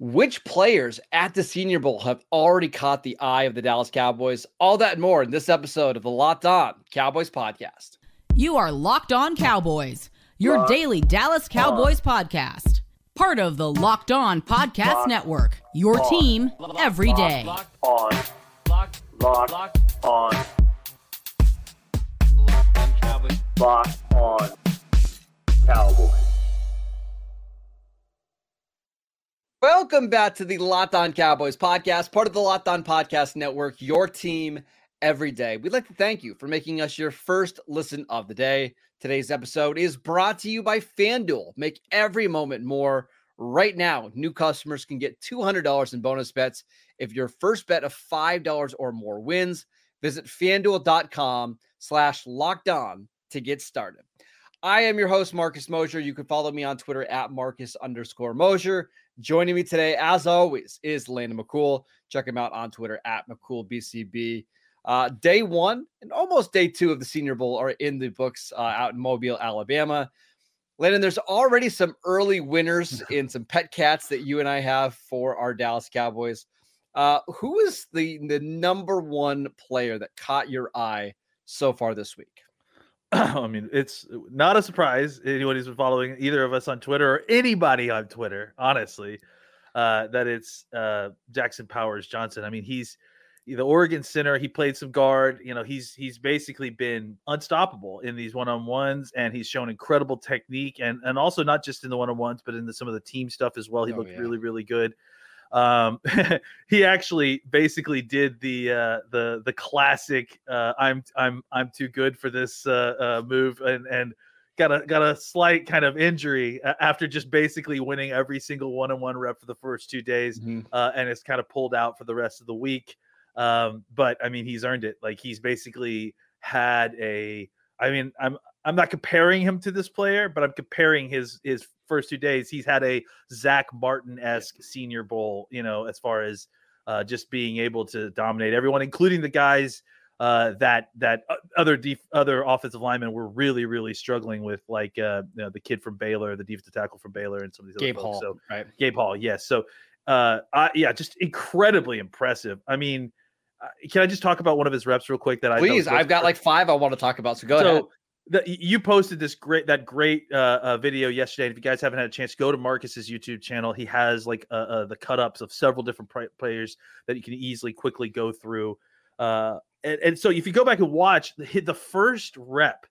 Which players at the Senior Bowl have already caught the eye of the Dallas Cowboys? All that and more in this episode of the Locked On Cowboys podcast. You are Locked On Cowboys, your Locked daily Dallas Cowboys on. podcast. Part of the Locked On Podcast Locked Network, your on. team every day. Locked on. Locked, Locked, Locked on. Locked on Cowboys. Locked on Cowboys. Welcome back to the Locked On Cowboys podcast, part of the Locked On Podcast Network, your team every day. We'd like to thank you for making us your first listen of the day. Today's episode is brought to you by FanDuel. Make every moment more. Right now, new customers can get $200 in bonus bets if your first bet of $5 or more wins. Visit fanduel.com slash locked on to get started. I am your host, Marcus Mosher. You can follow me on Twitter at Marcus underscore Mosher. Joining me today, as always, is Landon McCool. Check him out on Twitter at McCoolBCB. Uh, day one and almost day two of the Senior Bowl are in the books uh, out in Mobile, Alabama. Landon, there's already some early winners in some pet cats that you and I have for our Dallas Cowboys. Uh, who is the the number one player that caught your eye so far this week? I mean, it's not a surprise. Anyone who's been following either of us on Twitter or anybody on Twitter, honestly, uh, that it's uh, Jackson Powers Johnson. I mean, he's the Oregon center. He played some guard. You know, he's he's basically been unstoppable in these one on ones, and he's shown incredible technique, and and also not just in the one on ones, but in the, some of the team stuff as well. He oh, looked yeah. really really good. Um, he actually basically did the uh, the the classic uh, "I'm I'm I'm too good for this" uh, uh, move, and and got a got a slight kind of injury after just basically winning every single one on one rep for the first two days, mm-hmm. uh, and it's kind of pulled out for the rest of the week. Um, but I mean, he's earned it. Like he's basically had a. I mean, I'm I'm not comparing him to this player, but I'm comparing his his first two days. He's had a Zach Martin esque Senior Bowl, you know, as far as uh, just being able to dominate everyone, including the guys uh, that that other def- other offensive linemen were really really struggling with, like uh, you know, the kid from Baylor, the defensive tackle from Baylor, and some of these Gabe other Hall, folks. So, right? Gabe Hall, yes. So, uh, I, yeah, just incredibly impressive. I mean. Uh, can I just talk about one of his reps real quick? That I please, I've got like five I want to talk about. So go so, ahead the, you posted this great that great uh, uh, video yesterday. If you guys haven't had a chance, go to Marcus's YouTube channel. He has like uh, uh the cut ups of several different players that you can easily quickly go through. Uh, and, and, so if you go back and watch the, the first rep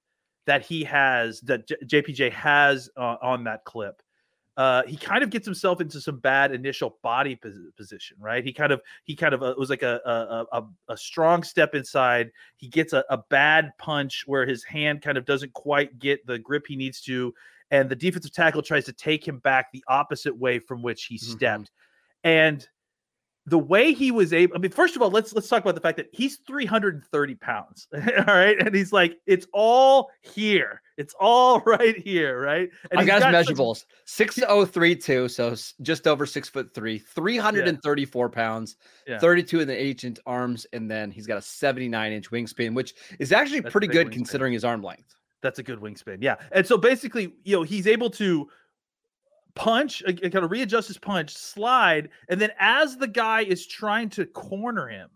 that he has that J- JPJ has uh, on that clip, uh, he kind of gets himself into some bad initial body position, right? He kind of he kind of uh, was like a, a, a a strong step inside. He gets a, a bad punch where his hand kind of doesn't quite get the grip he needs to, and the defensive tackle tries to take him back the opposite way from which he mm-hmm. stepped, mm-hmm. and the way he was able i mean first of all let's let's talk about the fact that he's 330 pounds all right? And he's like it's all here. It's all right here right? And i got, his measurables. Such... 6032 so just over six foot three 334 yeah. pounds yeah. 32 in the ancient arms and then he's got a 79 inch wingspan which is actually That's pretty good considering his arm length. That's a good wingspan yeah. And so basically you know he's able to punch, uh, kind of readjust his punch, slide, and then as the guy is trying to corner him,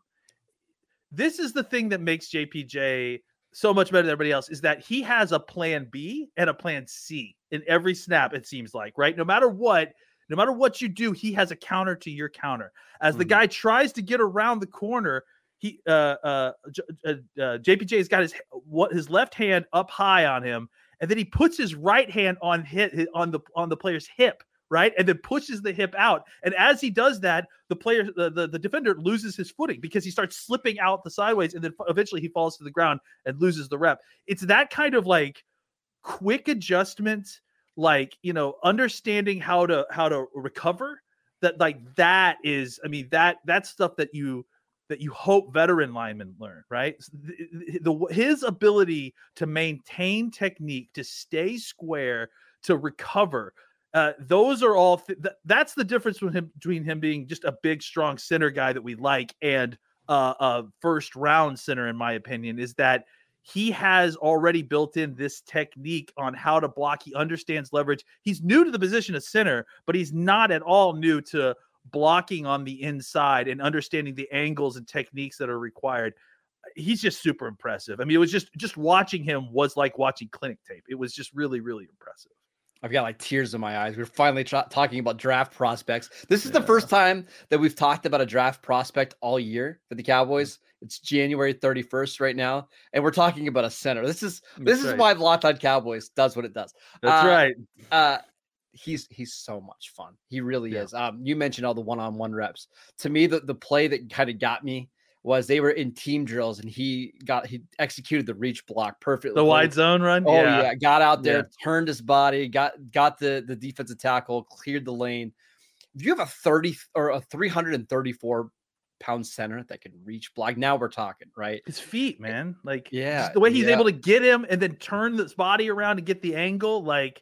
this is the thing that makes JPJ so much better than everybody else is that he has a plan B and a plan C in every snap, it seems like, right? No matter what, no matter what you do, he has a counter to your counter. As the mm-hmm. guy tries to get around the corner, he uh uh, uh, uh JPJ's got his what his left hand up high on him and then he puts his right hand on hit on the on the player's hip right? And then pushes the hip out. And as he does that the player the, the, the, defender loses his footing because he starts slipping out the sideways and then eventually he falls to the ground and loses the rep. It's that kind of like quick adjustment like you know understanding how to how to recover that like that is i mean that that's stuff that you that you hope veteran linemen learn, right? The, the, his ability to maintain technique, to stay square, to recover. Uh, those are all. Th- th- that's the difference between him, between him being just a big, strong center guy that we like and uh, a first round center, in my opinion, is that he has already built in this technique on how to block. He understands leverage. He's new to the position of center, but he's not at all new to blocking on the inside and understanding the angles and techniques that are required. He's just super impressive. I mean, it was just just watching him was like watching clinic tape. It was just really, really impressive. I've got like tears in my eyes. We're finally tra- talking about draft prospects. This is yeah. the first time that we've talked about a draft prospect all year for the Cowboys. It's January 31st right now, and we're talking about a center. This is this That's is right. why Locked On Cowboys does what it does. That's uh, right. Uh, he's he's so much fun. He really yeah. is. Um, you mentioned all the one-on-one reps. To me, the the play that kind of got me was they were in team drills and he got he executed the reach block perfectly. The wide zone run. Oh yeah, yeah. got out there, yeah. turned his body, got got the the defensive tackle, cleared the lane. If you have a 30 or a 334 pound center that can reach block, now we're talking, right? His feet, man. Like yeah, the way he's yeah. able to get him and then turn his body around and get the angle, like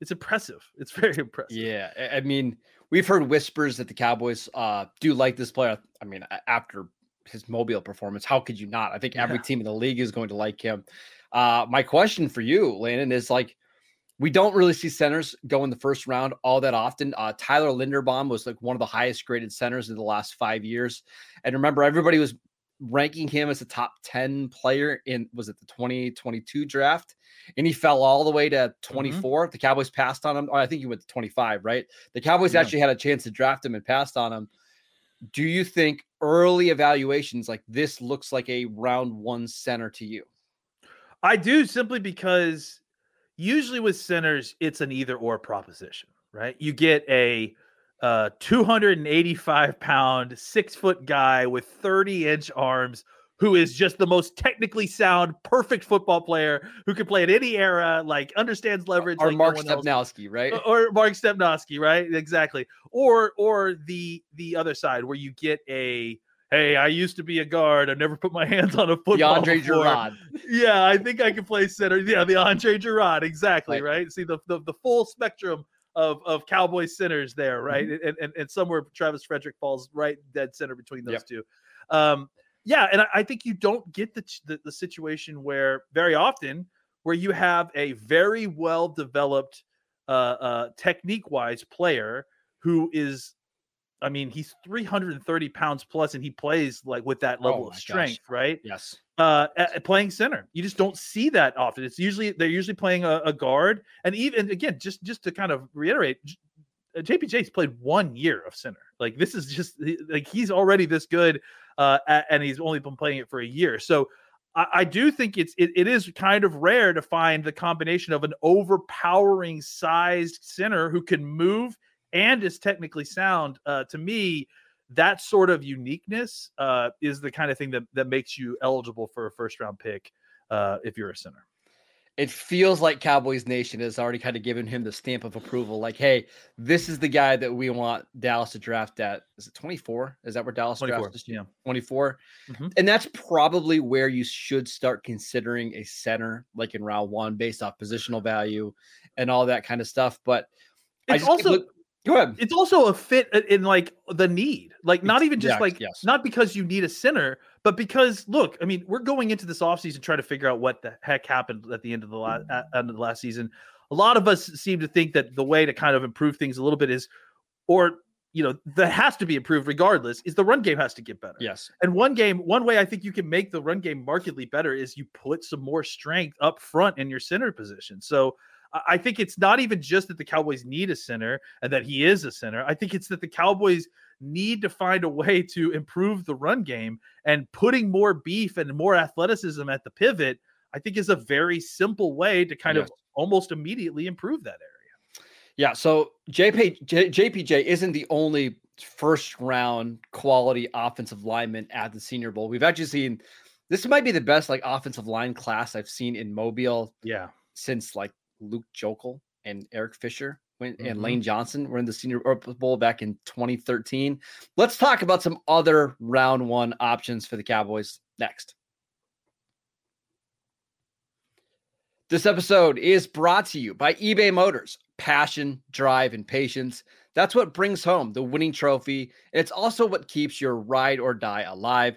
it's impressive. It's very impressive. Yeah. I mean, we've heard whispers that the Cowboys uh do like this player. I mean, after his mobile performance. How could you not? I think every yeah. team in the league is going to like him. Uh, my question for you, Landon, is like we don't really see centers go in the first round all that often. Uh, Tyler Linderbaum was like one of the highest graded centers in the last five years, and remember everybody was ranking him as a top 10 player in was it the 2022 draft and he fell all the way to 24 mm-hmm. the cowboys passed on him oh, i think he went to 25 right the cowboys yeah. actually had a chance to draft him and passed on him do you think early evaluations like this looks like a round one center to you? I do simply because usually with centers, it's an either or proposition, right? You get a uh, 285 pound, six foot guy with 30 inch arms who is just the most technically sound, perfect football player who can play at any era, like understands leverage. Or like Mark no Stepnoski, right? Or, or Mark Stepnoski, right? Exactly. Or or the the other side where you get a hey, I used to be a guard. I've never put my hands on a football. The Andre before. Gurode. Yeah, I think I can play center. Yeah, the Andre Gurode, exactly, right? right? See the, the the full spectrum of of Cowboy centers there, right? Mm-hmm. And, and and somewhere Travis Frederick falls right dead center between those yep. two. Um, yeah, and I, I think you don't get the, the, the situation where very often where you have a very well developed uh, uh, technique wise player who is I mean, he's 330 pounds plus, and he plays like with that level oh of strength, gosh. right? Yes. Uh, at, playing center, you just don't see that often. It's usually they're usually playing a, a guard, and even again, just just to kind of reiterate, JPJ's played one year of center. Like this is just like he's already this good uh, and he's only been playing it for a year. So I, I do think it's it, it is kind of rare to find the combination of an overpowering sized center who can move and is technically sound. Uh, to me, that sort of uniqueness uh, is the kind of thing that that makes you eligible for a first round pick uh, if you're a center it feels like Cowboys Nation has already kind of given him the stamp of approval. Like, hey, this is the guy that we want Dallas to draft at. Is it 24? Is that where Dallas 24, drafts? Yeah. 24. Mm-hmm. And that's probably where you should start considering a center, like in round one, based off positional value and all that kind of stuff. But it's also look, go ahead. It's also a fit in like the need. Like not even just yeah, like yes. not because you need a center, but because look, I mean, we're going into this offseason trying to figure out what the heck happened at the end of the last end of the last season. A lot of us seem to think that the way to kind of improve things a little bit is, or you know, that has to be improved regardless, is the run game has to get better. Yes. And one game, one way I think you can make the run game markedly better is you put some more strength up front in your center position. So I think it's not even just that the Cowboys need a center and that he is a center. I think it's that the Cowboys need to find a way to improve the run game and putting more beef and more athleticism at the pivot. I think is a very simple way to kind yes. of almost immediately improve that area. Yeah. So JP, J, JPJ isn't the only first round quality offensive lineman at the Senior Bowl. We've actually seen this might be the best like offensive line class I've seen in Mobile. Yeah. Since like Luke Joeckel and Eric Fisher when, mm-hmm. and Lane Johnson were in the Senior Bowl back in 2013. Let's talk about some other round one options for the Cowboys next. This episode is brought to you by eBay Motors. Passion, drive, and patience. That's what brings home the winning trophy. And It's also what keeps your ride or die alive.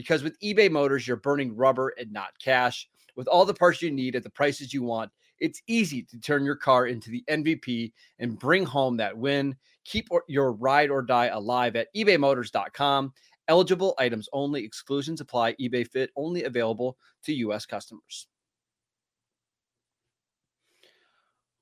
Because with eBay Motors, you're burning rubber and not cash. With all the parts you need at the prices you want, it's easy to turn your car into the MVP and bring home that win. Keep your ride or die alive at ebaymotors.com. Eligible items only, exclusions apply. eBay Fit only available to U.S. customers.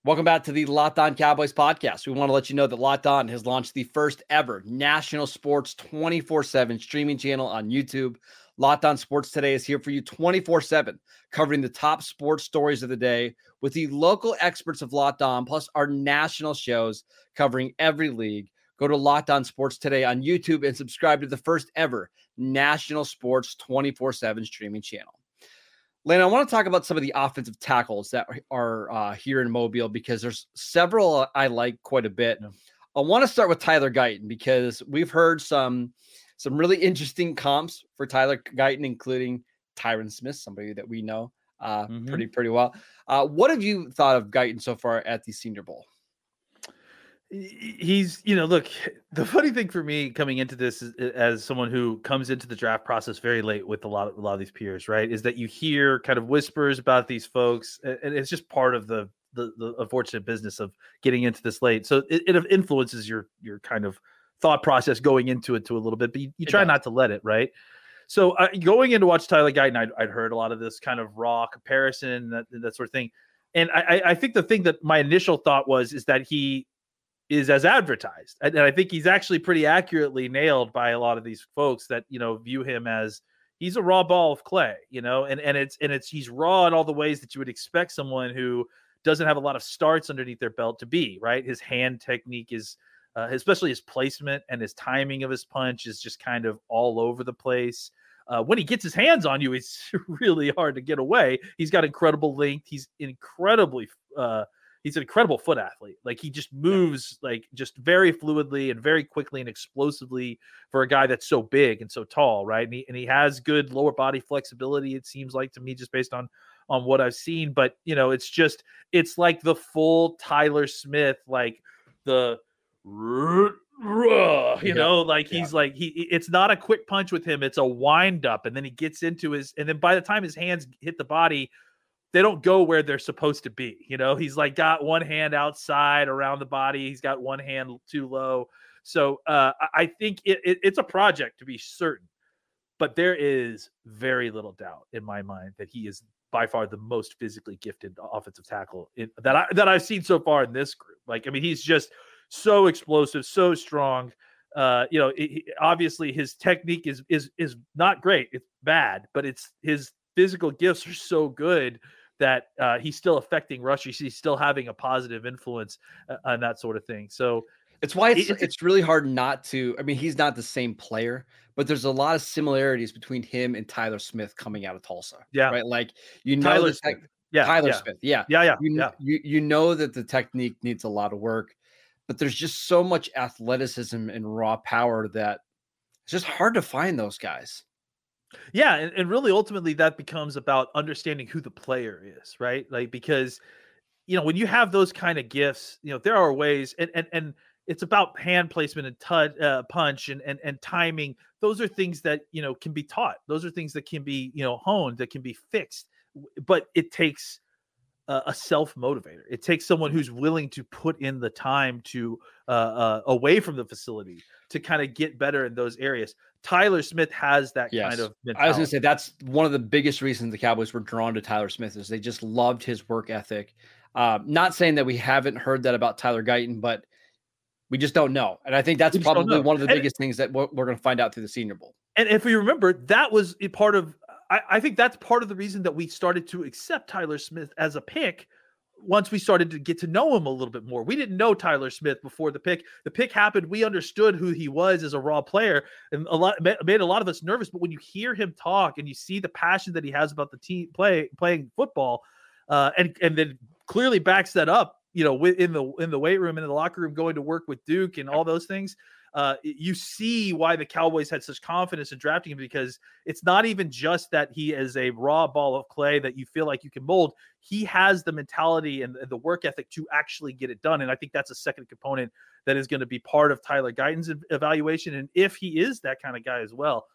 Welcome back to the Locked On Cowboys podcast. We want to let you know that Locked On has launched the first ever national sports 24 7 streaming channel on YouTube. Locked On Sports Today is here for you 24 7, covering the top sports stories of the day with the local experts of Locked On, plus our national shows covering every league. Go to Locked On Sports Today on YouTube and subscribe to the first ever national sports 24 7 streaming channel. Lane, I want to talk about some of the offensive tackles that are uh, here in Mobile because there's several I like quite a bit. Yeah. I want to start with Tyler Guyton because we've heard some some really interesting comps for Tyler Guyton, including Tyron Smith, somebody that we know uh, mm-hmm. pretty pretty well. Uh, what have you thought of Guyton so far at the Senior Bowl? He's, you know, look. The funny thing for me coming into this is, as someone who comes into the draft process very late with a lot of a lot of these peers, right, is that you hear kind of whispers about these folks, and it's just part of the the, the unfortunate business of getting into this late. So it, it influences your your kind of thought process going into it to a little bit, but you, you try not to let it, right? So uh, going in to watch Tyler Guyton, I'd, I'd, heard a lot of this kind of raw comparison, that, that sort of thing. And I, I think the thing that my initial thought was is that he is as advertised. And I think he's actually pretty accurately nailed by a lot of these folks that, you know, view him as he's a raw ball of clay, you know, and, and it's, and it's, he's raw in all the ways that you would expect someone who doesn't have a lot of starts underneath their belt to be, right? His hand technique is, uh, especially his placement and his timing of his punch is just kind of all over the place. Uh, when he gets his hands on you, it's really hard to get away. He's got incredible length. He's incredibly, uh, he's an incredible foot athlete. Like he just moves like just very fluidly and very quickly and explosively for a guy that's so big and so tall, right? And he, and he has good lower body flexibility. It seems like to me, just based on on what I've seen. But you know, it's just it's like the full Tyler Smith, like the you know like he's yeah. like he it's not a quick punch with him it's a wind up and then he gets into his and then by the time his hands hit the body they don't go where they're supposed to be you know he's like got one hand outside around the body he's got one hand too low so uh i think it, it, it's a project to be certain but there is very little doubt in my mind that he is by far the most physically gifted offensive tackle in, that I that I've seen so far in this group. Like, I mean, he's just so explosive, so strong. Uh, you know, it, obviously his technique is is is not great. It's bad, but it's his physical gifts are so good that uh, he's still affecting rushes. He's still having a positive influence uh, on that sort of thing. So it's why it's, it's, it's really hard not to. I mean, he's not the same player, but there's a lot of similarities between him and Tyler Smith coming out of Tulsa. Yeah, right. Like you know, Tyler Smith. yeah, Tyler yeah. Smith. Yeah, yeah, yeah, you, yeah. You you know that the technique needs a lot of work but there's just so much athleticism and raw power that it's just hard to find those guys. Yeah, and, and really ultimately that becomes about understanding who the player is, right? Like because you know, when you have those kind of gifts, you know, there are ways and and and it's about hand placement and touch, uh, punch and, and and timing. Those are things that you know can be taught. Those are things that can be you know honed, that can be fixed. But it takes a self motivator. It takes someone who's willing to put in the time to uh, uh, away from the facility to kind of get better in those areas. Tyler Smith has that yes. kind of. Mentality. I was going to say that's one of the biggest reasons the Cowboys were drawn to Tyler Smith is they just loved his work ethic. Uh, not saying that we haven't heard that about Tyler Guyton, but we just don't know. And I think that's probably one of the biggest things that we're, we're going to find out through the Senior Bowl. And if we remember, that was a part of I, I think that's part of the reason that we started to accept Tyler Smith as a pick once we started to get to know him a little bit more. We didn't know Tyler Smith before the pick. The pick happened. We understood who he was as a raw player, and a lot made a lot of us nervous. But when you hear him talk and you see the passion that he has about the team play playing football, uh, and and then clearly backs that up, you know, in the in the weight room and in the locker room, going to work with Duke and all those things. Uh, you see why the Cowboys had such confidence in drafting him because it's not even just that he is a raw ball of clay that you feel like you can mold. He has the mentality and the work ethic to actually get it done. And I think that's a second component that is going to be part of Tyler Guyton's evaluation. And if he is that kind of guy as well,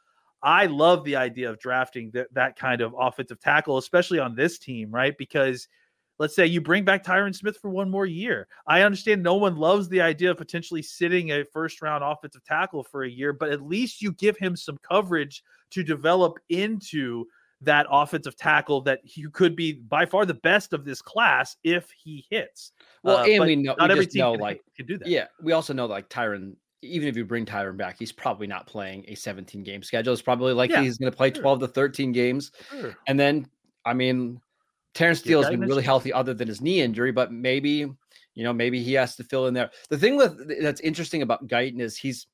I love the idea of drafting that, that kind of offensive tackle, especially on this team, right? Because – let's say you bring back Tyron Smith for one more year. I understand no one loves the idea of potentially sitting a first round offensive tackle for a year, but at least you give him some coverage to develop into that offensive tackle that he could be by far the best of this class if he hits. Well, uh, and we know not we every team know can, like can do that. Yeah, we also know like Tyron. Even if you bring Tyron back, he's probably not playing a 17 game schedule. It's probably like yeah, he's going to play sure. 12 to 13 games, sure. and then I mean, Terence Steele has been really healthy other than his knee injury, but maybe, you know, maybe he has to fill in there. The thing with that's interesting about Guyton is he's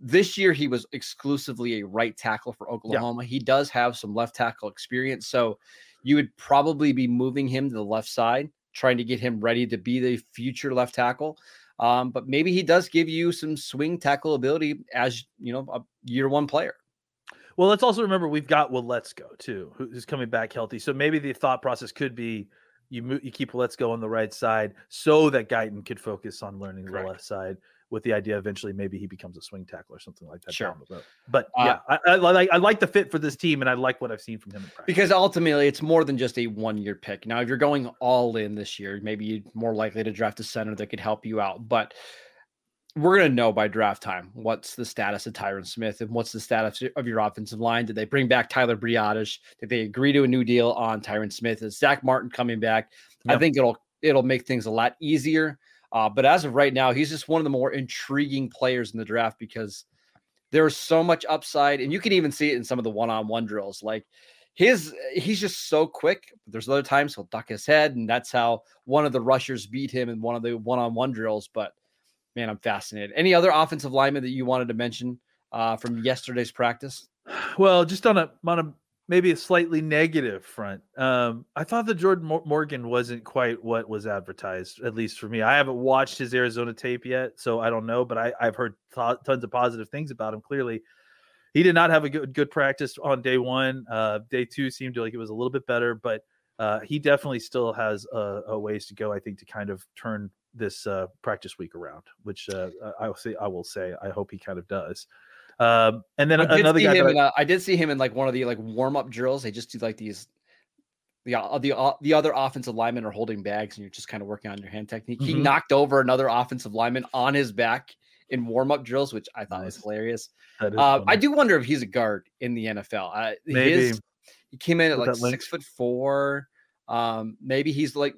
this year he was exclusively a right tackle for Oklahoma. Yeah. He does have some left tackle experience. So you would probably be moving him to the left side, trying to get him ready to be the future left tackle. Um, but maybe he does give you some swing tackle ability as you know a year one player. Well, let's also remember we've got Waletzko too, who's coming back healthy. So maybe the thought process could be you move, you keep Waletzko on the right side so that Guyton could focus on learning Correct. the left side with the idea eventually maybe he becomes a swing tackle or something like that sure. down the road. But uh, yeah, I, I, like I like the fit for this team and I like what I've seen from him in practice. Because ultimately it's more than just a one year pick. Now, if you're going all in this year, maybe you're more likely to draft a center that could help you out. But we're going to know by draft time what's the status of Tyron Smith and what's the status of your offensive line. Did they bring back Tyler Biadasz? Did they agree to a new deal on Tyron Smith? Is Zach Martin coming back? Yep. I think it'll it'll make things a lot easier. Uh, but as of right now, he's just one of the more intriguing players in the draft because there's so much upside, and you can even see it in some of the one-on-one drills. Like his, he's just so quick. There's other times he'll duck his head, and that's how one of the rushers beat him in one of the one-on-one drills. But man, I'm fascinated. Any other offensive lineman that you wanted to mention uh, from yesterday's practice? Well, just on a on a maybe a slightly negative front. Um, I thought that Jordan Morgan wasn't quite what was advertised, at least for me. I haven't watched his Arizona tape yet, so I don't know, but I, have heard tons of positive things about him. Clearly, he did not have a good good practice on day one. Uh, day two seemed like it was a little bit better, but uh, he definitely still has a, a, ways to go. I think to kind of turn this uh, practice week around, which uh, I will say I will say I hope he kind of does. Um, and then another guy. I, in, uh, I, did see him in like one of the like warm up drills. They just do like these. The, uh, the uh, the other offensive linemen are holding bags and you're just kind of working on your hand technique. Mm-hmm. He knocked over another offensive lineman on his back in warm up drills, which I thought nice. was hilarious. Uh, I do wonder if he's a guard in the NFL. Uh, maybe his, he came in at like six foot four. Um, maybe he's like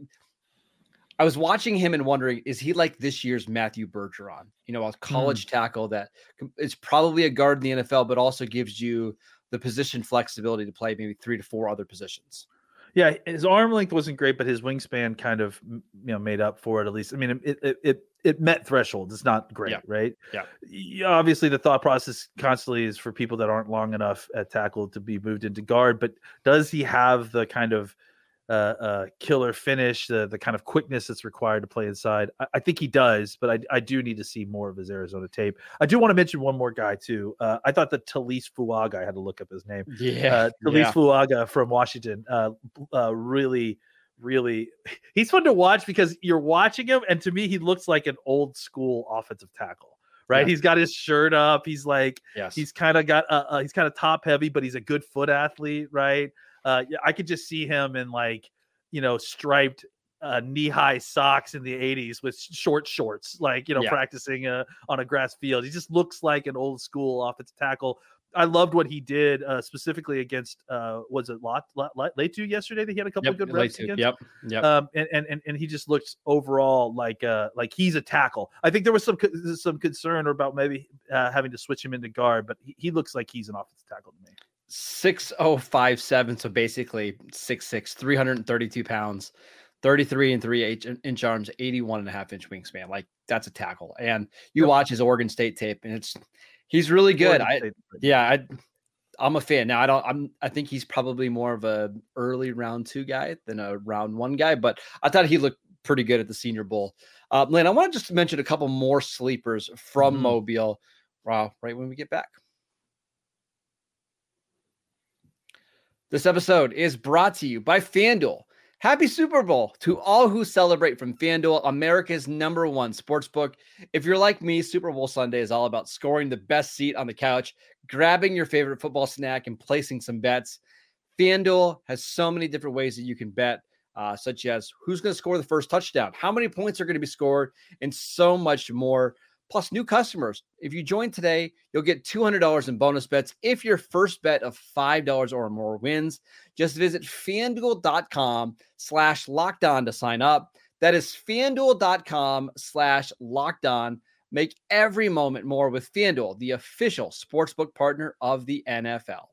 I was watching him and wondering, is he like this year's Matthew Bergeron? You know, a college mm. tackle that is probably a guard in the NFL, but also gives you the position flexibility to play maybe three to four other positions. Yeah, his arm length wasn't great, but his wingspan kind of you know made up for it at least. I mean, it it it, it met thresholds. It's not great, right? yeah. right? Yeah. Obviously, the thought process constantly is for people that aren't long enough at tackle to be moved into guard. But does he have the kind of uh, uh, killer finish, the the kind of quickness that's required to play inside. I, I, think he does, but I, I do need to see more of his Arizona tape. I do want to mention one more guy too. Uh, I thought that Taliese Fuaga, I had to look up his name. Yeah, uh, Taliese yeah. Fuaga from Washington, uh, uh, really, really, he's fun to watch because you're watching him, and to me, he looks like an old school offensive tackle right? Yeah. He's got his shirt up. He's like, yes. he's kind of got, uh, uh, he's kind of top heavy, but he's a good foot athlete, right? Uh, I could just see him in like, you know, striped uh, knee-high socks in the 80s with short shorts, like you know, yeah. practicing uh, on a grass field. He just looks like an old school offensive tackle. I loved what he did uh, specifically against uh, was it Lot, Lot, Lot yesterday that he had a couple yep, of good reps against. Yep, yep. Um, and, and and he just looks overall like uh like he's a tackle. I think there was some some concern about maybe uh, having to switch him into guard, but he, he looks like he's an offensive tackle to me. 6057 so basically 66 332 pounds 33 and 3 inch arms 81 and a half inch wingspan like that's a tackle. And you watch his oregon state tape and it's he's really good. I yeah i i'm a fan. Now i don't i'm i think he's probably more of a early round two guy than a round one guy but i thought he looked pretty good at the senior bowl. Uh lynn i want to just mention a couple more sleepers from mm. mobile. Uh, right when we get back. This episode is brought to you by FanDuel. Happy Super Bowl to all who celebrate from FanDuel, America's number one sports book. If you're like me, Super Bowl Sunday is all about scoring the best seat on the couch, grabbing your favorite football snack, and placing some bets. FanDuel has so many different ways that you can bet, uh, such as who's going to score the first touchdown, how many points are going to be scored, and so much more plus new customers. If you join today, you'll get $200 in bonus bets if your first bet of $5 or more wins. Just visit fanduel.com slash locked on to sign up. That is fanduel.com slash locked on. Make every moment more with FanDuel, the official sportsbook partner of the NFL.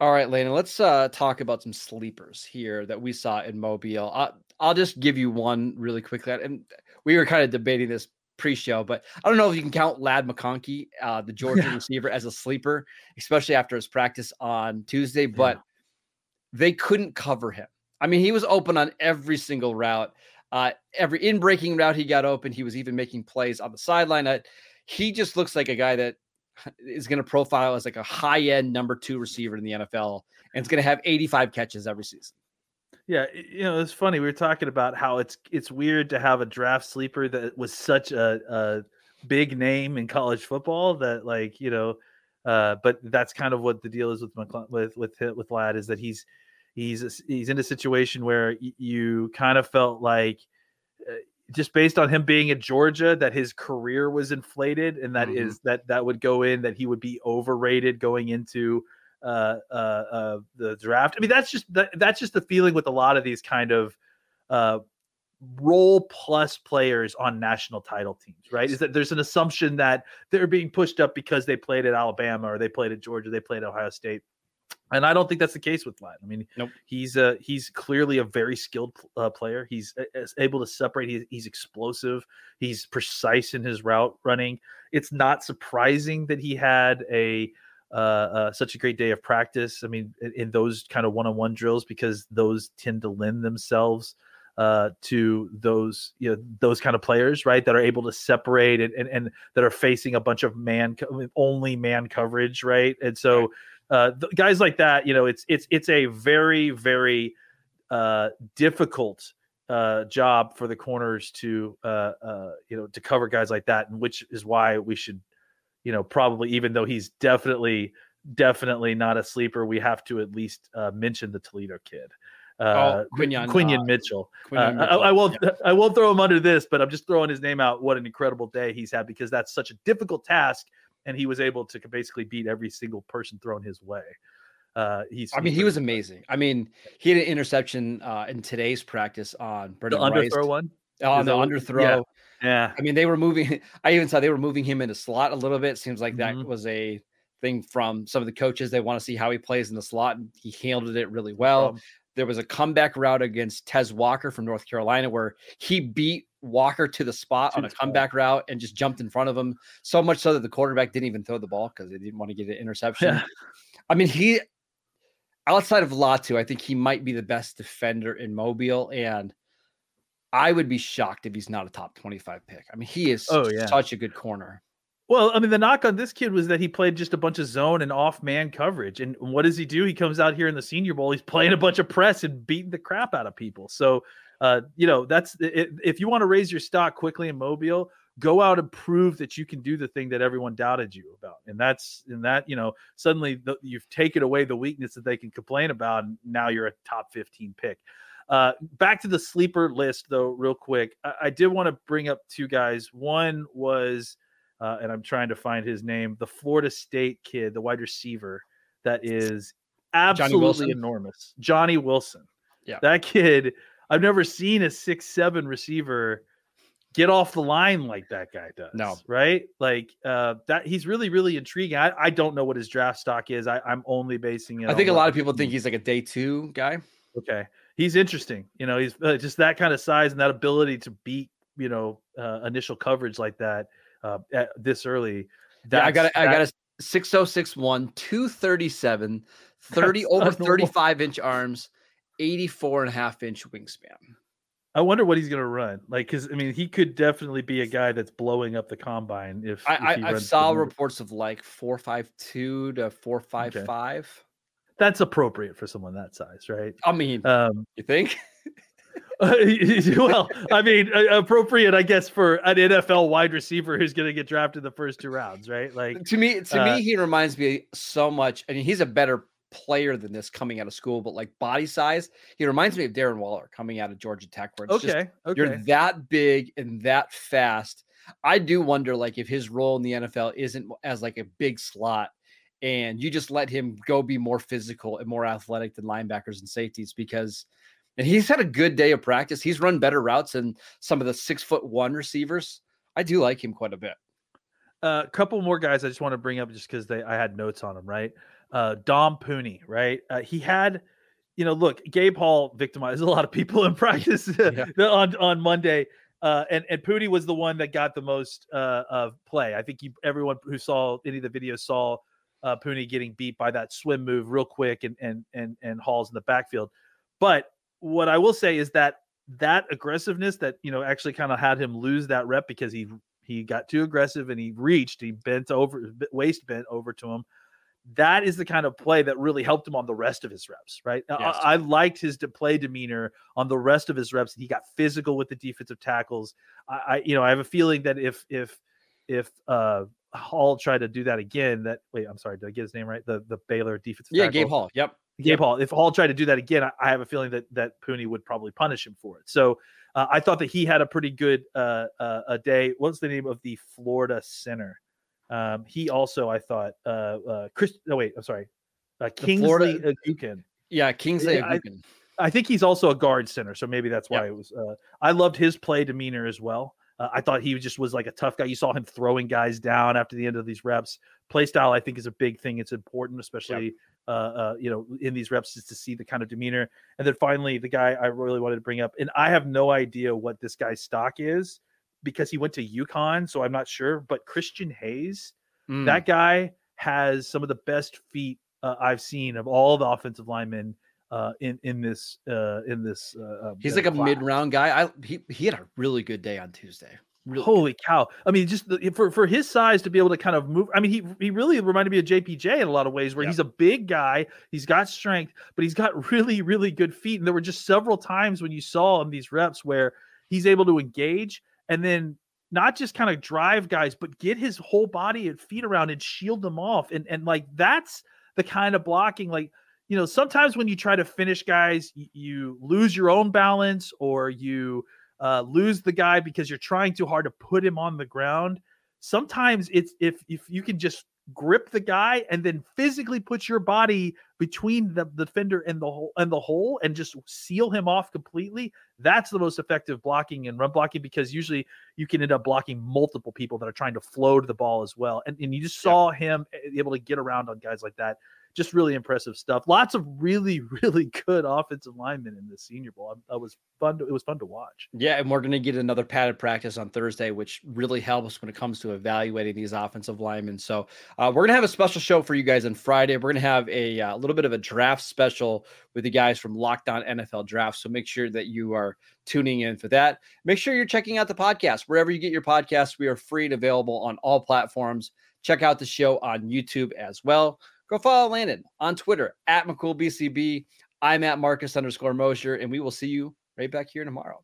All right, Lena, let's uh, talk about some sleepers here that we saw in Mobile. Uh, I'll just give you one really quickly. And we were kind of debating this pre-show, but I don't know if you can count Ladd McConkey, uh, the Georgia yeah. receiver, as a sleeper, especially after his practice on Tuesday. But yeah. they couldn't cover him. I mean, he was open on every single route. Uh, every in breaking route he got open, he was even making plays on the sideline. Uh, he just looks like a guy that is going to profile as like a high end number two receiver in the NFL, and it's going to have 85 catches every season. Yeah, you know, it's funny. We were talking about how it's it's weird to have a draft sleeper that was such a, a big name in college football that like you know, uh, but that's kind of what the deal is with McCl- with with with Ladd is that he's he's he's in a situation where you kind of felt like uh, just based on him being at Georgia that his career was inflated and that mm-hmm. is that that would go in that he would be overrated going into uh, uh, uh, the draft. I mean, that's just that, that's just the feeling with a lot of these kind of uh, role plus players on national title teams, right? Is that there's an assumption that they're being pushed up because they played at Alabama or they played at Georgia, they played at Ohio State. And I don't think that's the case with Ladd. I mean, nope. he's uh, he's clearly a very skilled uh, player. He's uh, able to separate. He's, he's explosive. He's precise in his route running. It's not surprising that he had a uh, uh, such a great day of practice. I mean, in, in those kind of one-on-one drills because those tend to lend themselves uh, to those you know those kind of players, right? That are able to separate and and, and that are facing a bunch of man only man coverage, right? And so uh, guys like that, you know, it's it's it's a very very uh, difficult uh, job for the corners to uh, uh, you know to cover guys like that, and which is why we should, you know, probably even though he's definitely definitely not a sleeper, we have to at least uh, mention the Toledo kid. Uh, oh, Quinyon, Quinyon uh, Mitchell. Quinyon Mitchell. I, I, won't. Yeah. I won't throw him under this, but I'm just throwing his name out. What an incredible day he's had because that's such a difficult task and he was able to basically beat every single person thrown his way. Uh, he's. I mean, he was amazing. I mean, he had an interception uh, in today's practice on Brendan the underthrow one. On the underthrow. Yeah. yeah. I mean, they were moving. I even saw they were moving him in a slot a little bit. Seems like that mm-hmm. was a thing from some of the coaches. They want to see how he plays in the slot, and he handled it really well. Um, there was a comeback route against Tez Walker from North Carolina where he beat Walker to the spot on a comeback route and just jumped in front of him. So much so that the quarterback didn't even throw the ball because they didn't want to get an interception. Yeah. I mean, he outside of Latu, I think he might be the best defender in Mobile. And I would be shocked if he's not a top 25 pick. I mean, he is oh, yeah. such a good corner. Well, I mean, the knock on this kid was that he played just a bunch of zone and off man coverage. And what does he do? He comes out here in the Senior Bowl. He's playing a bunch of press and beating the crap out of people. So uh, you know, that's if you want to raise your stock quickly in Mobile, go out and prove that you can do the thing that everyone doubted you about. And that's in that, you know, suddenly the, you've taken away the weakness that they can complain about. And now you're a top 15 pick. Uh, back to the sleeper list, though, real quick. I, I did want to bring up two guys. One was, uh, and I'm trying to find his name, the Florida State kid, the wide receiver that is absolutely enormous. Johnny Wilson. Yeah. That kid I've never seen a six seven receiver get off the line like that guy does. No, right? Like uh, that. He's really really intriguing. I, I don't know what his draft stock is. I, I'm only basing it. I think a lot of people think he's like a day two guy. Okay, he's interesting. You know, he's uh, just that kind of size and that ability to beat you know uh, initial coverage like that uh, at this early. Yeah, I got I got a 6061 237 30 over 35 inch arms 84 and a half inch wingspan. I wonder what he's going to run. Like, because I mean, he could definitely be a guy that's blowing up the combine. If, I, if I, I saw reports of like four five two to four five Okay. five. That's appropriate for someone that size, right? I mean, Um, you think? well, I mean, appropriate, I guess, for an NFL wide receiver who's going to get drafted the first two rounds, right? Like, to me, to uh, me, he reminds me so much. I mean, he's a better player than this coming out of school, but like body size, he reminds me of Darren Waller coming out of Georgia Tech, where it's just okay, okay. you're that big and that fast. I do wonder, like, if his role in the NFL isn't as like a big slot, and you just let him go be more physical and more athletic than linebackers and safeties, because and he's had a good day of practice. He's run better routes than some of the six foot one receivers. I do like him quite a bit. A uh, couple more guys I just want to bring up just because they I had notes on them, right? Uh, Dom Puni, right? Uh, he had, you know, look, Gabe Hall victimized a lot of people in practice Yeah. on on Monday, uh, and and Puni was the one that got the most uh, of play. I think you, everyone who saw any of the videos saw uh, Puni getting beat by that swim move real quick, and and and and Hall's in the backfield. But what I will say is that that aggressiveness that you know actually kind of had him lose that rep because he he got too aggressive and he reached, he bent over, waist bent over to him. That is the kind of play that really helped him on the rest of his reps, right? I- Yes. I, I liked his play demeanor on the rest of his reps. He got physical with the defensive tackles. I, I you know, I have a feeling that if if if uh Hall tried to do that again, that wait, I'm sorry, did I get his name right? The the Baylor defensive Yeah, tackle. Gabe Hall. Yep. Gabe Hall. If Hall tried to do that again, I, I have a feeling that that Puni would probably punish him for it. So uh, I thought that he had a pretty good uh, uh, a day. What's the name of the Florida center? Um, he also, I thought, uh, uh, Chris. No, wait, I'm sorry, uh, Kingsley Florida- Eguakun. Yeah, Kingsley Yeah, I- I think he's also a guard center, so maybe that's why Yeah. it was. Uh, I loved his play demeanor as well. Uh, I thought he just was like a tough guy. You saw him throwing guys down after the end of these reps. Play style, I think, is a big thing. It's important, especially uh, uh, you know in these reps, is to see the kind of demeanor. And then finally, the guy I really wanted to bring up, and I have no idea what this guy's stock is because he went to UConn, so I'm not sure. But Christian Haynes, Mm. that guy has some of the best feet uh, I've seen of all the offensive linemen uh, in in this uh, in this. Uh, uh, He's uh, like a class. mid round guy. I he he had a really good day on Tuesday. Really good. Holy cow! I mean, just the, for for his size to be able to kind of move. I mean, he he really reminded me of JPJ in a lot of ways, where Yeah. he's a big guy, he's got strength, but he's got really really good feet. And there were just several times when you saw in these reps where he's able to engage and then not just kind of drive guys, but get his whole body and feet around and shield them off. And and like that's the kind of blocking like you know sometimes when you try to finish guys you lose your own balance or you uh, lose the guy because you're trying too hard to put him on the ground. Sometimes it's if if you can just grip the guy and then physically put your body between the, the defender and the hole and the hole and just seal him off completely that's the most effective blocking and run blocking because usually you can end up blocking multiple people that are trying to float the ball as well. And, and you just saw him able to get around on guys like that just really impressive stuff. Lots of really, really good offensive linemen in the Senior Bowl. I was fun. To, it was fun to watch. Yeah, and we're going to get another padded practice on Thursday, which really helps when it comes to evaluating these offensive linemen. So uh, we're going to have a special show for you guys on Friday. We're going to have a uh, little bit of a draft special with the guys from Locked On NFL Draft. So make sure that you are tuning in for that. Make sure you're checking out the podcast wherever you get your podcasts. We are free and available on all platforms. Check out the show on YouTube as well. Go follow Landon on Twitter at McCoolBCB. I'm at Marcus underscore Mosher, and we will see you right back here tomorrow.